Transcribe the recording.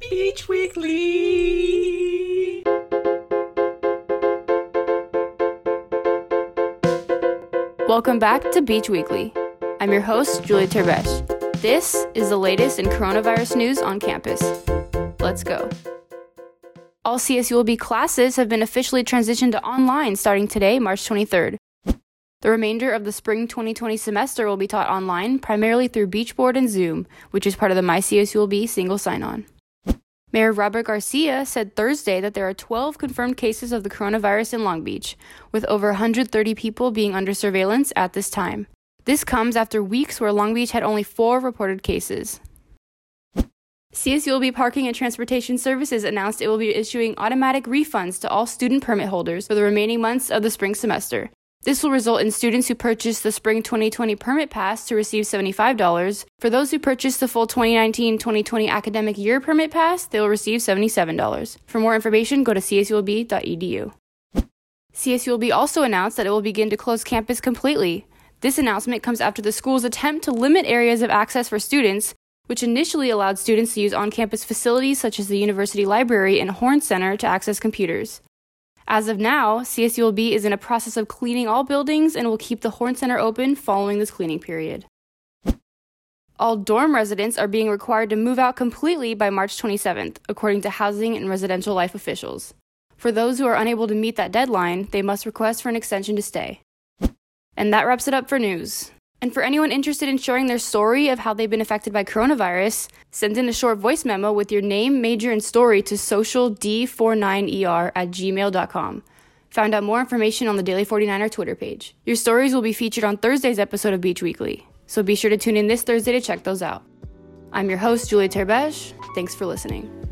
Beach Weekly. Welcome back to Beach Weekly. I'm your host, Julia Terbesh. This is the latest in coronavirus news on campus. Let's go. All CSULB classes have been officially transitioned to online starting today, March 23rd. The remainder of the spring 2020 semester will be taught online, primarily through Beachboard and Zoom, which is part of the MyCSULB single sign on. Mayor Robert Garcia said Thursday that there are 12 confirmed cases of the coronavirus in Long Beach, with over 130 people being under surveillance at this time. This comes after weeks where Long Beach had only four reported cases. CSULB Parking and Transportation Services announced it will be issuing automatic refunds to all student permit holders for the remaining months of the spring semester. This will result in students who purchase the spring 2020 permit pass to receive $75. For those who purchase the full 2019 2020 academic year permit pass, they will receive $77. For more information, go to csulb.edu. CSULB also announced that it will begin to close campus completely. This announcement comes after the school's attempt to limit areas of access for students, which initially allowed students to use on campus facilities such as the University Library and Horn Center to access computers. As of now, CSULB is in a process of cleaning all buildings and will keep the Horn Center open following this cleaning period. All dorm residents are being required to move out completely by March 27th, according to Housing and Residential Life officials. For those who are unable to meet that deadline, they must request for an extension to stay. And that wraps it up for news. And for anyone interested in sharing their story of how they've been affected by coronavirus, send in a short voice memo with your name, major, and story to sociald49er at gmail.com. Find out more information on the Daily 49er Twitter page. Your stories will be featured on Thursday's episode of Beach Weekly, so be sure to tune in this Thursday to check those out. I'm your host, Julia Terbesh. Thanks for listening.